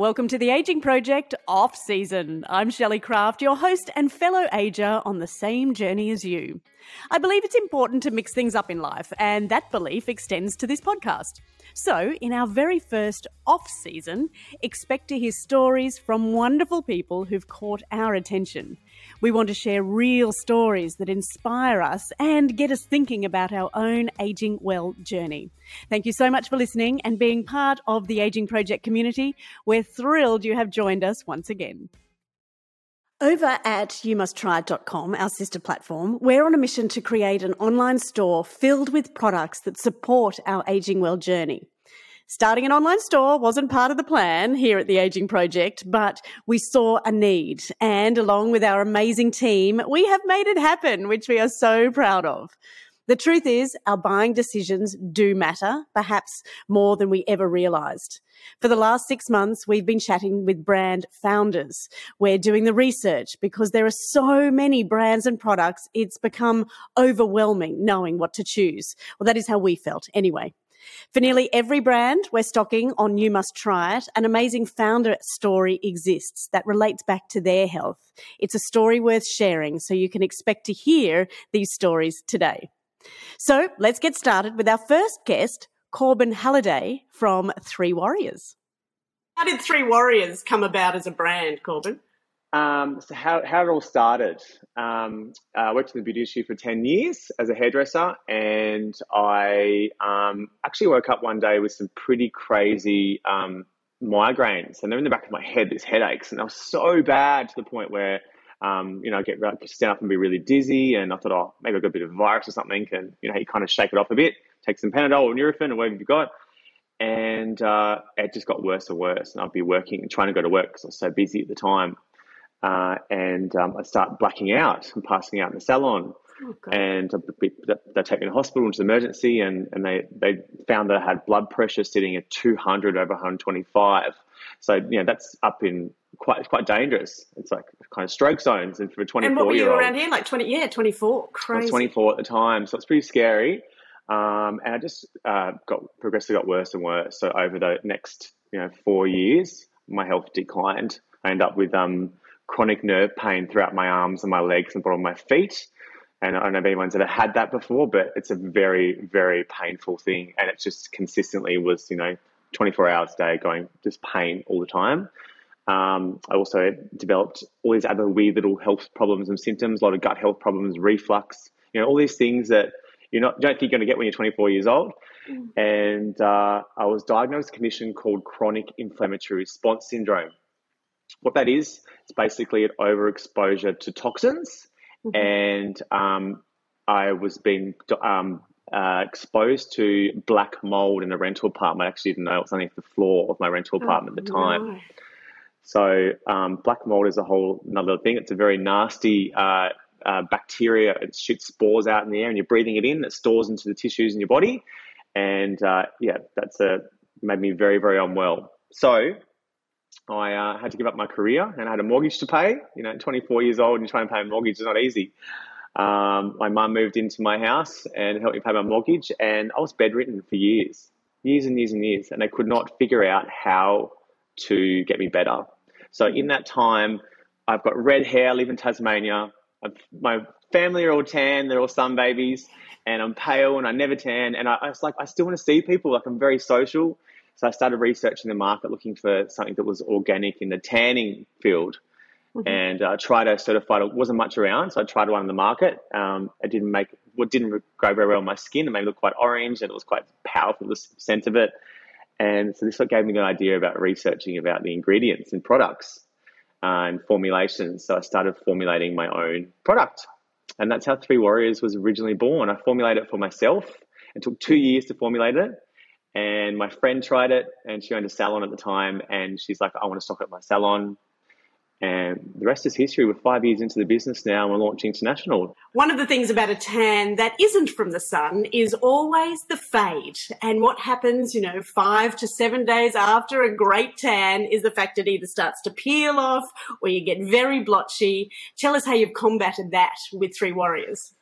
Welcome to the Aging Project off season. I'm Shelley Craft, your host and fellow ager on the same journey as you. I believe it's important to mix things up in life, and that belief extends to this podcast. So, in our very first off season, expect to hear stories from wonderful people who've caught our attention. We want to share real stories that inspire us and get us thinking about our own aging well journey. Thank you so much for listening and being part of the Aging Project community. We're thrilled you have joined us once again. Over at youmusttry.com, our sister platform, we're on a mission to create an online store filled with products that support our aging well journey. Starting an online store wasn't part of the plan here at the Aging Project, but we saw a need. And along with our amazing team, we have made it happen, which we are so proud of. The truth is, our buying decisions do matter, perhaps more than we ever realized. For the last six months, we've been chatting with brand founders. We're doing the research because there are so many brands and products, it's become overwhelming knowing what to choose. Well, that is how we felt anyway. For nearly every brand we're stocking on You Must Try It, an amazing founder story exists that relates back to their health. It's a story worth sharing, so you can expect to hear these stories today. So let's get started with our first guest, Corbin Halliday from Three Warriors. How did Three Warriors come about as a brand, Corbin? Um, so how, how it all started. Um, I worked in the beauty industry for 10 years as a hairdresser and I um, actually woke up one day with some pretty crazy um, migraines and they're in the back of my head, these headaches. And they were so bad to the point where, um, you know, I get stand up and be really dizzy and I thought, oh, maybe I've got a bit of virus or something. And, you know, you kind of shake it off a bit, take some Panadol or Nurofen or whatever you've got and uh, it just got worse and worse. And I'd be working, and trying to go to work because I was so busy at the time. Uh, and um, I start blacking out and passing out in the salon. Oh, and they take me to hospital into the emergency, and, and they, they found that I had blood pressure sitting at 200 over 125. So, you know, that's up in quite quite dangerous. It's like kind of stroke zones. And for a 24 and what were you year old, around here? Like 20, yeah, 24. Crazy. 24 at the time. So it's pretty scary. Um, and I just uh, got progressively got worse and worse. So over the next, you know, four years, my health declined. I ended up with um, chronic nerve pain throughout my arms and my legs and bottom of my feet. And I don't know if anyone's ever had that before, but it's a very, very painful thing. And it just consistently was, you know, 24 hours a day going just pain all the time. Um, I also developed all these other weird little health problems and symptoms, a lot of gut health problems, reflux, you know, all these things that you're not don't think you're going to get when you're 24 years old. Mm. And uh, I was diagnosed with a condition called chronic inflammatory response syndrome. What that is, it's basically an overexposure to toxins. Mm-hmm. And um, I was being um, uh, exposed to black mold in a rental apartment. I actually didn't know it was underneath the floor of my rental oh, apartment oh, at the time. No. So um, black mold is a whole another thing. It's a very nasty uh, uh, bacteria. It shoots spores out in the air, and you're breathing it in. It stores into the tissues in your body, and uh, yeah, that's a made me very very unwell. So I uh, had to give up my career and I had a mortgage to pay. You know, 24 years old and trying to pay a mortgage is not easy. Um, my mum moved into my house and helped me pay my mortgage, and I was bedridden for years, years and years and years, and they could not figure out how to get me better. So in that time, I've got red hair, I live in Tasmania. I've, my family are all tan, they're all sun babies, and I'm pale and I never tan. And I, I was like, I still want to see people. Like I'm very social. So I started researching the market, looking for something that was organic in the tanning field, mm-hmm. and uh, tried a certified. It wasn't much around, so I tried one in the market. Um, it didn't make what didn't go very well on my skin. It made me look quite orange, and it was quite powerful the scent of it. And so this gave me an idea about researching about the ingredients and products uh, and formulations. So I started formulating my own product, and that's how Three Warriors was originally born. I formulated it for myself. It took two years to formulate it and my friend tried it, and she owned a salon at the time, and she's like, "I want to stock at my salon." And the rest is history. We're five years into the business now, and we're launching international. One of the things about a tan that isn't from the sun is always the fade. And what happens, you know, five to seven days after a great tan is the fact it either starts to peel off or you get very blotchy. Tell us how you've combated that with Three Warriors.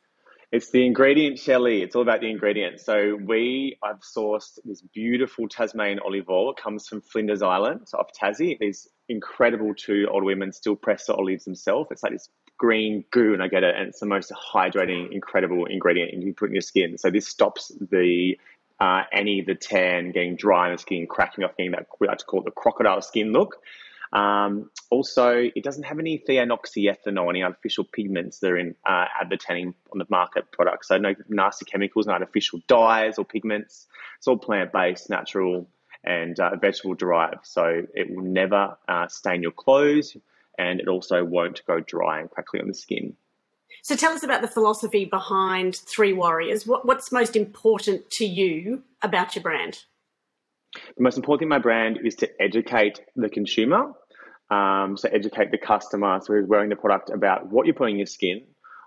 It's the ingredient, Shelley. It's all about the ingredients. So we, I've sourced this beautiful Tasmanian olive oil. It comes from Flinders Island, so off Tassie. These incredible two old women still press the olives themselves. It's like this green goo, and I get it, and it's the most hydrating, incredible ingredient you put in your skin. So this stops the uh, any the tan getting dry in the skin, cracking off, getting that we like to call it the crocodile skin look. Um, also, it doesn't have any phenoxyethanol, any artificial pigments that are in uh, advertising on the market products. So no nasty chemicals, no artificial dyes or pigments. It's all plant-based, natural, and uh, vegetable derived. So it will never uh, stain your clothes, and it also won't go dry and crackly on the skin. So tell us about the philosophy behind Three Warriors. What, what's most important to you about your brand? The most important thing in my brand is to educate the consumer. Um, so educate the customer, so who's wearing the product about what you're putting in your skin,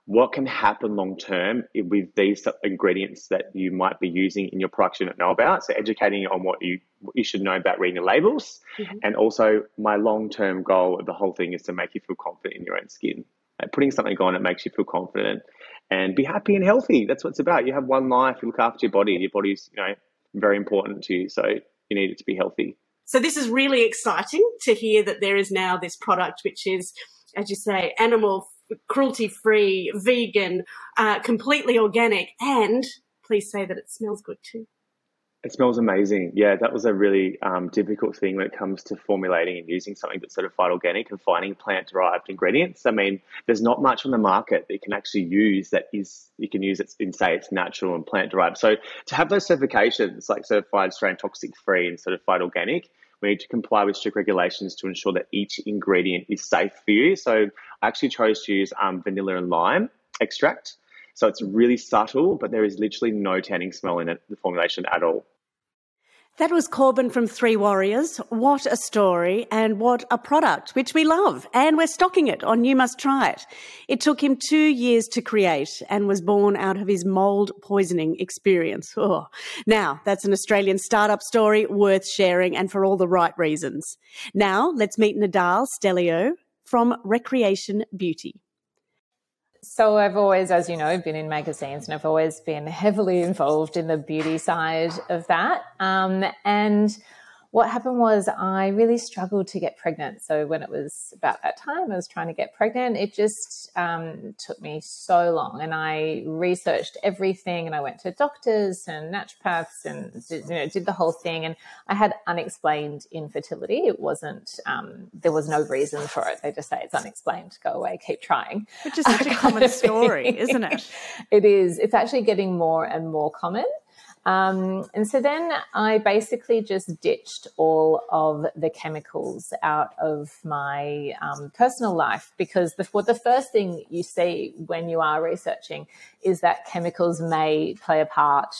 what can happen long term with these ingredients that you might be using in your product you don't know about. So educating on what you what you should know about reading the labels, mm-hmm. and also my long term goal of the whole thing is to make you feel confident in your own skin. Like putting something on it makes you feel confident and be happy and healthy. That's what it's about. You have one life. You look after your body. Your body's you know very important to you. So you need it to be healthy. So this is really exciting to hear that there is now this product which is, as you say, animal cruelty free, vegan, uh, completely organic, and please say that it smells good too. It smells amazing. Yeah, that was a really um, difficult thing when it comes to formulating and using something that's certified organic and finding plant derived ingredients. I mean, there's not much on the market that you can actually use that is you can use it in say it's natural and plant derived. So to have those certifications like certified Australian toxic free and certified organic, we need to comply with strict regulations to ensure that each ingredient is safe for you. So I actually chose to use um, vanilla and lime extract. So it's really subtle, but there is literally no tanning smell in it, the formulation at all. That was Corbin from Three Warriors. What a story and what a product, which we love. And we're stocking it on You Must Try It. It took him two years to create and was born out of his mold poisoning experience. Oh. Now, that's an Australian startup story worth sharing and for all the right reasons. Now, let's meet Nadal Stelio from Recreation Beauty. So I've always, as you know, been in magazines and I've always been heavily involved in the beauty side of that. Um, and what happened was I really struggled to get pregnant. So when it was about that time, I was trying to get pregnant. It just um, took me so long, and I researched everything, and I went to doctors and naturopaths, and did, you know did the whole thing. And I had unexplained infertility. It wasn't um, there was no reason for it. They just say it's unexplained. Go away. Keep trying. Which is such a common story, isn't it? It is. It's actually getting more and more common. Um, and so then I basically just ditched all of the chemicals out of my um, personal life because the, the first thing you see when you are researching is that chemicals may play a part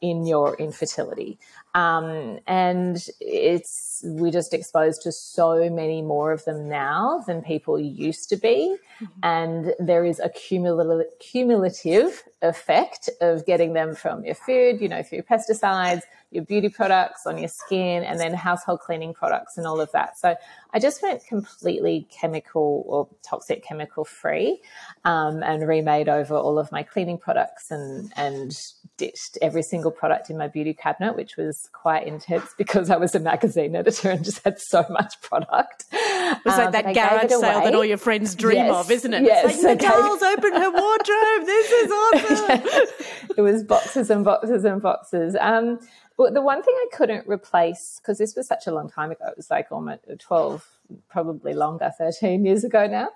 in your infertility. Um, and it's we're just exposed to so many more of them now than people used to be, mm-hmm. and there is a cumulative cumulative effect of getting them from your food, you know, through pesticides, your beauty products on your skin, and then household cleaning products and all of that. So I just went completely chemical or toxic chemical free, um, and remade over all of my cleaning products and and ditched every single product in my beauty cabinet, which was quite intense because I was a magazine editor and just had so much product. It was like um, that garage sale that all your friends dream yes, of, isn't it? Yes, it's like Nadal's okay. opened her wardrobe. This is awesome. it was boxes and boxes and boxes. Um, but the one thing I couldn't replace, because this was such a long time ago, it was like almost 12, probably longer, 13 years ago now,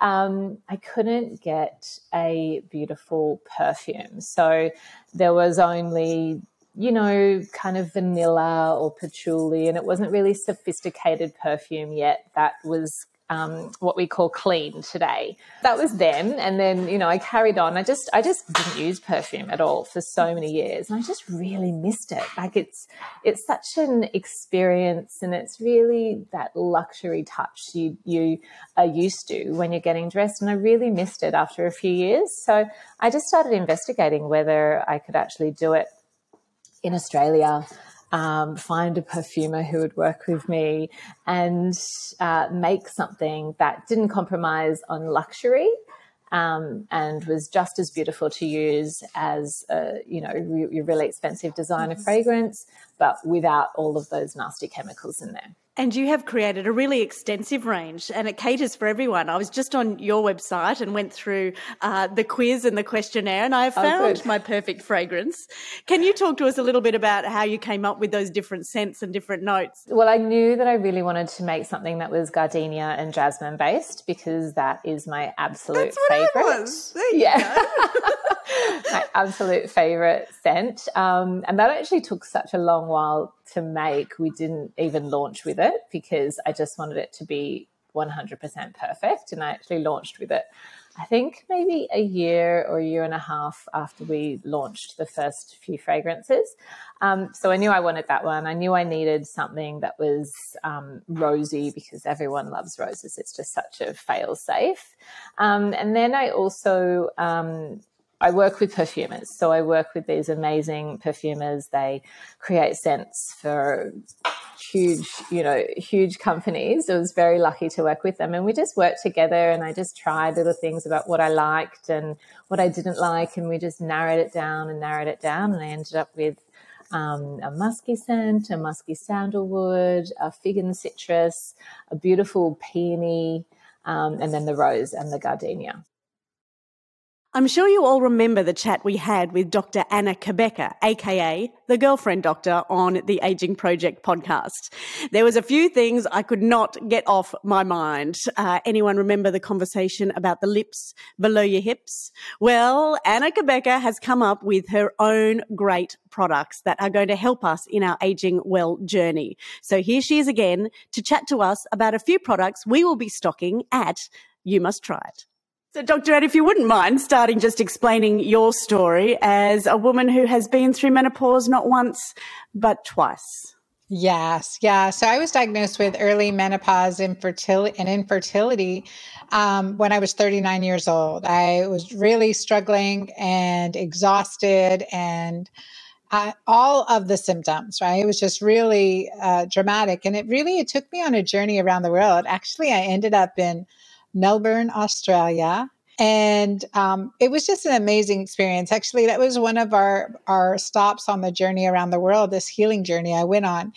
um, I couldn't get a beautiful perfume. So there was only you know, kind of vanilla or patchouli, and it wasn't really sophisticated perfume yet. That was um, what we call clean today. That was then, and then you know I carried on. I just I just didn't use perfume at all for so many years, and I just really missed it. Like it's it's such an experience, and it's really that luxury touch you you are used to when you're getting dressed, and I really missed it after a few years. So I just started investigating whether I could actually do it in Australia um, find a perfumer who would work with me and uh, make something that didn't compromise on luxury. um, and was just as beautiful to use as a, you know your really expensive designer fragrance, but without all of those nasty chemicals in there. And you have created a really extensive range and it caters for everyone. I was just on your website and went through uh, the quiz and the questionnaire and I have oh, found oh, my perfect fragrance. Can you talk to us a little bit about how you came up with those different scents and different notes? Well, I knew that I really wanted to make something that was gardenia and jasmine based because that is my absolute favorite. yeah. my absolute favorite scent. Um, and that actually took such a long while to make. We didn't even launch with it because I just wanted it to be 100% perfect. And I actually launched with it, I think maybe a year or a year and a half after we launched the first few fragrances. Um, so I knew I wanted that one. I knew I needed something that was um, rosy because everyone loves roses. It's just such a fail safe. Um, and then I also um, I work with perfumers. So I work with these amazing perfumers. They create scents for huge, you know, huge companies. I was very lucky to work with them. And we just worked together and I just tried little things about what I liked and what I didn't like. And we just narrowed it down and narrowed it down. And I ended up with um, a musky scent, a musky sandalwood, a fig and citrus, a beautiful peony, um, and then the rose and the gardenia. I'm sure you all remember the chat we had with Dr. Anna Cabeca, aka the girlfriend doctor on the Aging Project podcast. There was a few things I could not get off my mind. Uh, anyone remember the conversation about the lips below your hips? Well, Anna Cabeca has come up with her own great products that are going to help us in our aging well journey. So here she is again to chat to us about a few products we will be stocking at You Must Try It. So, Dr. Ed, if you wouldn't mind starting just explaining your story as a woman who has been through menopause not once, but twice. Yes, yeah. So I was diagnosed with early menopause infertility and infertility um, when I was 39 years old. I was really struggling and exhausted and uh, all of the symptoms, right? It was just really uh, dramatic. And it really, it took me on a journey around the world. Actually, I ended up in Melbourne, Australia. And um, it was just an amazing experience. Actually, that was one of our, our stops on the journey around the world, this healing journey I went on.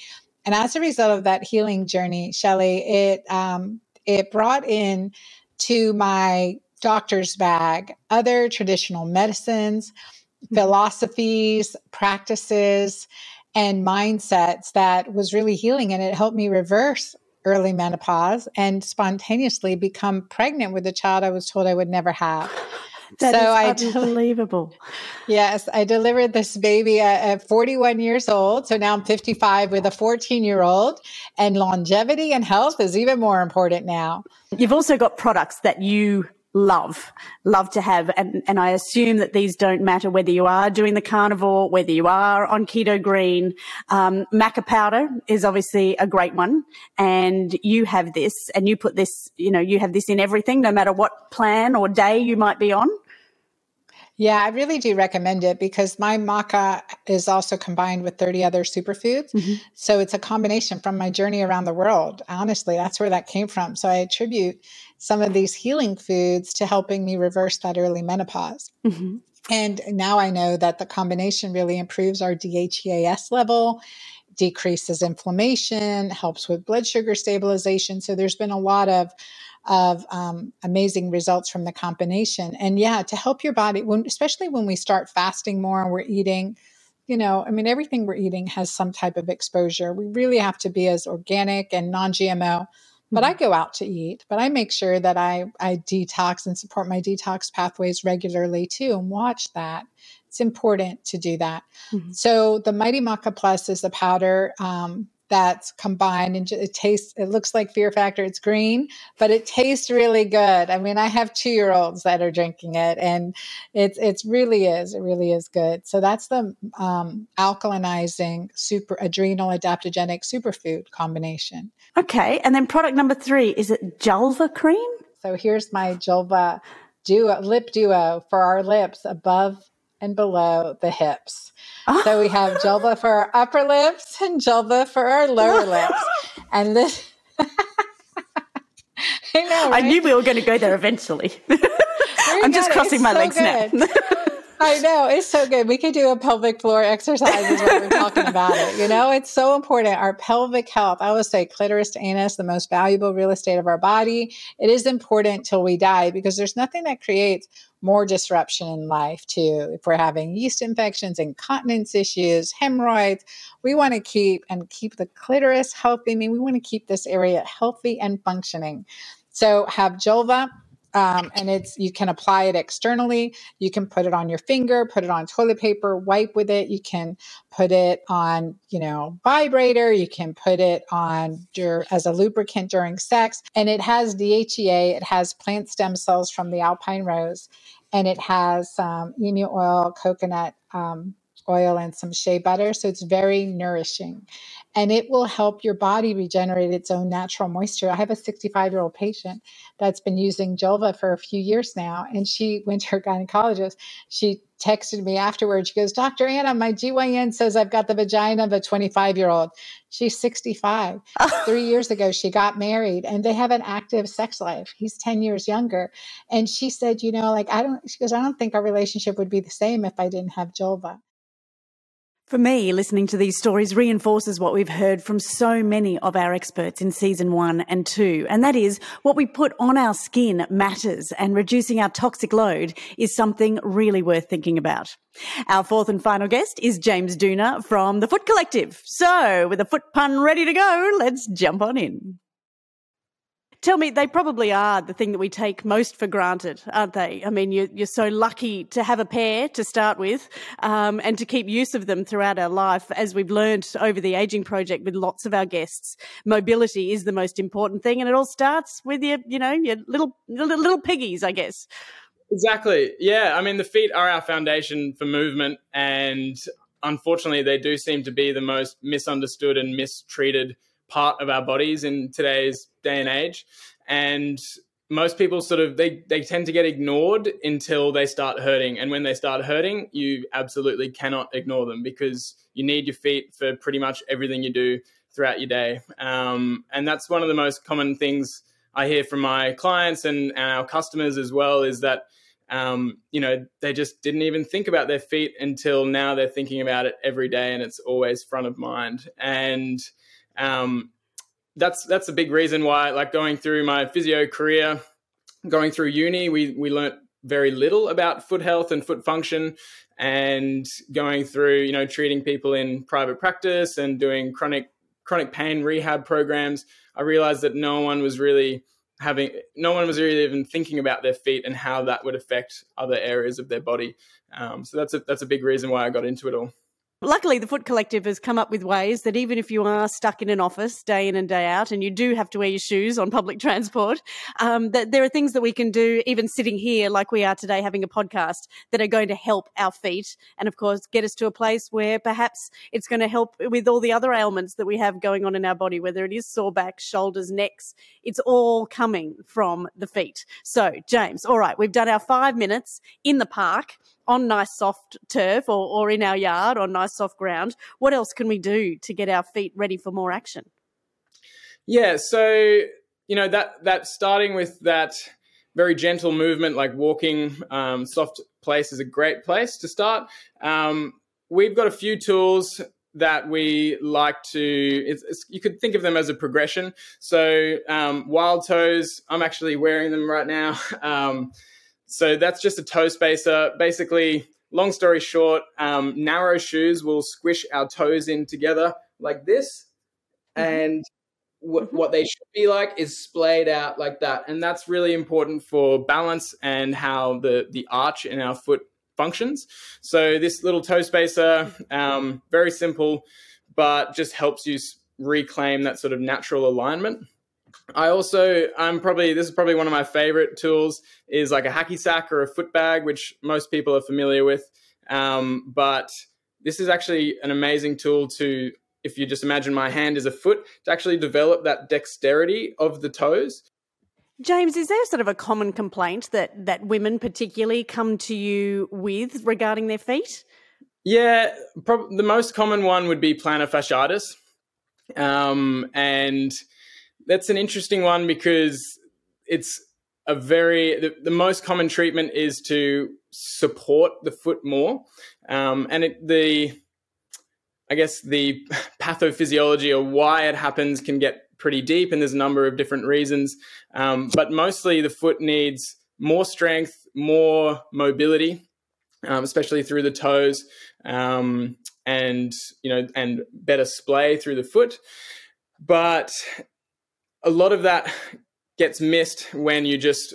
And as a result of that healing journey, Shelley, it um, it brought in to my doctor's bag other traditional medicines, mm-hmm. philosophies, practices, and mindsets that was really healing. And it helped me reverse early menopause and spontaneously become pregnant with a child I was told I would never have. That so is unbelievable. yes, I delivered this baby at, at 41 years old. So now I'm 55 with a 14 year old, and longevity and health is even more important now. You've also got products that you love, love to have. And, and I assume that these don't matter whether you are doing the carnivore, whether you are on keto green. Um, maca powder is obviously a great one. And you have this and you put this, you know, you have this in everything, no matter what plan or day you might be on. Yeah, I really do recommend it because my maca is also combined with 30 other superfoods. Mm-hmm. So it's a combination from my journey around the world. Honestly, that's where that came from. So I attribute some of these healing foods to helping me reverse that early menopause. Mm-hmm. And now I know that the combination really improves our DHEAS level, decreases inflammation, helps with blood sugar stabilization. So there's been a lot of of um, amazing results from the combination. And yeah, to help your body, when, especially when we start fasting more and we're eating, you know, I mean, everything we're eating has some type of exposure. We really have to be as organic and non GMO. But I mm-hmm. go out to eat, but I make sure that I, I detox and support my detox pathways regularly too and watch that. It's important to do that. Mm-hmm. So the Mighty Maca Plus is the powder. Um, that's combined and it tastes it looks like fear factor it's green but it tastes really good. I mean i have two year olds that are drinking it and it's it's really is it really is good. So that's the um, alkalinizing super adrenal adaptogenic superfood combination. Okay and then product number three is it julva cream? So here's my julva duo lip duo for our lips above and below the hips so we have Julva for our upper lips and Julva for our lower lips. And this I know I knew we were going to go there eventually. I'm just crossing my so legs good. now. I know it's so good. We could do a pelvic floor exercise while we're talking about it. You know, it's so important. Our pelvic health. I always say clitoris to anus, the most valuable real estate of our body. It is important till we die because there's nothing that creates more disruption in life too. If we're having yeast infections, incontinence issues, hemorrhoids, we want to keep and keep the clitoris healthy. I mean, we want to keep this area healthy and functioning. So have Julva um, and it's you can apply it externally. You can put it on your finger put it on toilet paper wipe with it. You can put it on you know vibrator. You can put it on your as a lubricant during sex. And it has dhea it has plant stem cells from the alpine rose. And it has um, emu oil coconut um, oil and some shea butter so it's very nourishing and it will help your body regenerate its own natural moisture. I have a 65 year old patient that's been using Julva for a few years now, and she went to her gynecologist. She texted me afterwards. She goes, Dr. Anna, my GYN says I've got the vagina of a 25 year old. She's 65. Three years ago, she got married and they have an active sex life. He's 10 years younger. And she said, You know, like, I don't, she goes, I don't think our relationship would be the same if I didn't have Julva. For me, listening to these stories reinforces what we've heard from so many of our experts in season one and two, and that is what we put on our skin matters, and reducing our toxic load is something really worth thinking about. Our fourth and final guest is James Dooner from the Foot Collective. So, with a foot pun ready to go, let's jump on in. Tell me, they probably are the thing that we take most for granted, aren't they? I mean, you're, you're so lucky to have a pair to start with um, and to keep use of them throughout our life. As we've learned over the Aging Project with lots of our guests, mobility is the most important thing. And it all starts with your, you know, your little, little, little piggies, I guess. Exactly. Yeah. I mean, the feet are our foundation for movement. And unfortunately, they do seem to be the most misunderstood and mistreated part of our bodies in today's day and age. And most people sort of they they tend to get ignored until they start hurting. And when they start hurting you absolutely cannot ignore them because you need your feet for pretty much everything you do throughout your day. Um, and that's one of the most common things i hear from my clients and, and our customers as well is that um, you know they just didn't even think about their feet until now they're thinking about it every day and it's always front of mind. And um, that's that's a big reason why, like going through my physio career, going through uni, we we learnt very little about foot health and foot function, and going through you know treating people in private practice and doing chronic chronic pain rehab programs. I realized that no one was really having no one was really even thinking about their feet and how that would affect other areas of their body. Um, so that's a that's a big reason why I got into it all. Luckily, the Foot Collective has come up with ways that even if you are stuck in an office day in and day out and you do have to wear your shoes on public transport, um, that there are things that we can do, even sitting here like we are today having a podcast, that are going to help our feet and, of course, get us to a place where perhaps it's going to help with all the other ailments that we have going on in our body, whether it is sore back, shoulders, necks. It's all coming from the feet. So, James, all right, we've done our five minutes in the park on nice soft turf or, or in our yard on nice soft ground, what else can we do to get our feet ready for more action? Yeah, so you know that that starting with that very gentle movement like walking, um, soft place is a great place to start. Um, we've got a few tools that we like to it's, it's, you could think of them as a progression so um, wild toes i'm actually wearing them right now um, so that's just a toe spacer. Basically, long story short, um, narrow shoes will squish our toes in together like this. Mm-hmm. And w- mm-hmm. what they should be like is splayed out like that. And that's really important for balance and how the, the arch in our foot functions. So this little toe spacer, um, very simple, but just helps you reclaim that sort of natural alignment. I also, I'm probably, this is probably one of my favorite tools is like a hacky sack or a foot bag, which most people are familiar with. Um, but this is actually an amazing tool to, if you just imagine my hand is a foot, to actually develop that dexterity of the toes. James, is there sort of a common complaint that, that women particularly come to you with regarding their feet? Yeah, prob- the most common one would be plantar fasciitis. Um, and that's an interesting one because it's a very the, the most common treatment is to support the foot more, um, and it, the I guess the pathophysiology or why it happens can get pretty deep, and there's a number of different reasons. Um, but mostly, the foot needs more strength, more mobility, um, especially through the toes, um, and you know, and better splay through the foot. But a lot of that gets missed when you just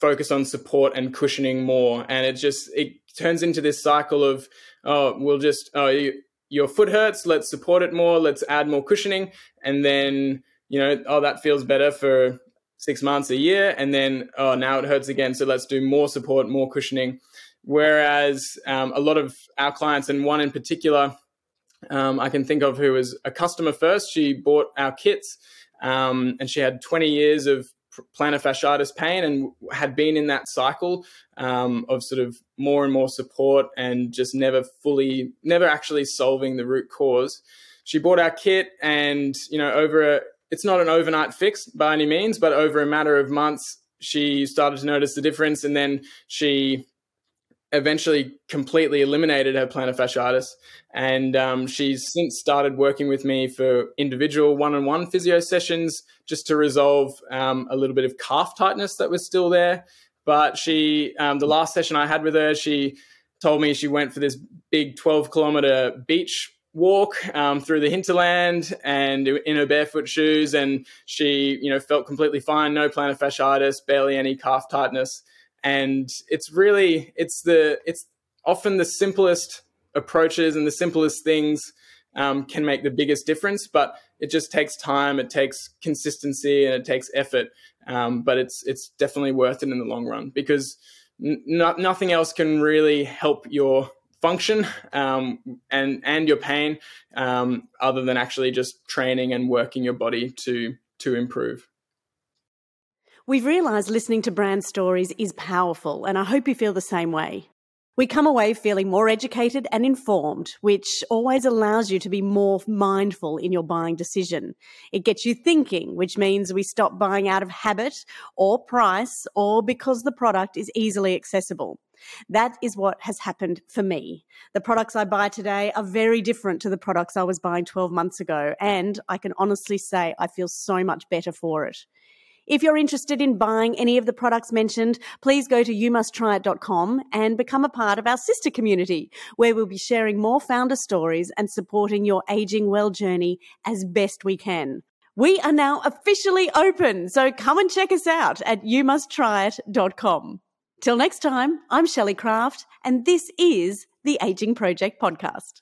focus on support and cushioning more, and it just it turns into this cycle of oh, we'll just oh you, your foot hurts, let's support it more, let's add more cushioning, and then you know oh that feels better for six months, a year, and then oh now it hurts again, so let's do more support, more cushioning. Whereas um, a lot of our clients, and one in particular, um, I can think of who was a customer first. She bought our kits, um, and she had 20 years of plantar fasciitis pain and had been in that cycle um, of sort of more and more support and just never fully, never actually solving the root cause. She bought our kit, and you know, over a, it's not an overnight fix by any means, but over a matter of months, she started to notice the difference, and then she eventually completely eliminated her plantar fasciitis. And um, she's since started working with me for individual one on one physio sessions just to resolve um, a little bit of calf tightness that was still there. But she, um, the last session I had with her, she told me she went for this big 12 kilometer beach walk um, through the hinterland and in her barefoot shoes and she you know felt completely fine no plantar fasciitis barely any calf tightness and it's really it's the it's often the simplest approaches and the simplest things um, can make the biggest difference but it just takes time it takes consistency and it takes effort. Um, but it's it's definitely worth it in the long run because n- nothing else can really help your function um, and and your pain um, other than actually just training and working your body to to improve We've realised listening to brand stories is powerful, and I hope you feel the same way. We come away feeling more educated and informed, which always allows you to be more mindful in your buying decision. It gets you thinking, which means we stop buying out of habit or price or because the product is easily accessible. That is what has happened for me. The products I buy today are very different to the products I was buying 12 months ago, and I can honestly say I feel so much better for it. If you're interested in buying any of the products mentioned, please go to youmusttryit.com and become a part of our sister community, where we'll be sharing more founder stories and supporting your aging well journey as best we can. We are now officially open, so come and check us out at youmusttryit.com. Till next time, I'm Shelley Craft, and this is the Aging Project Podcast.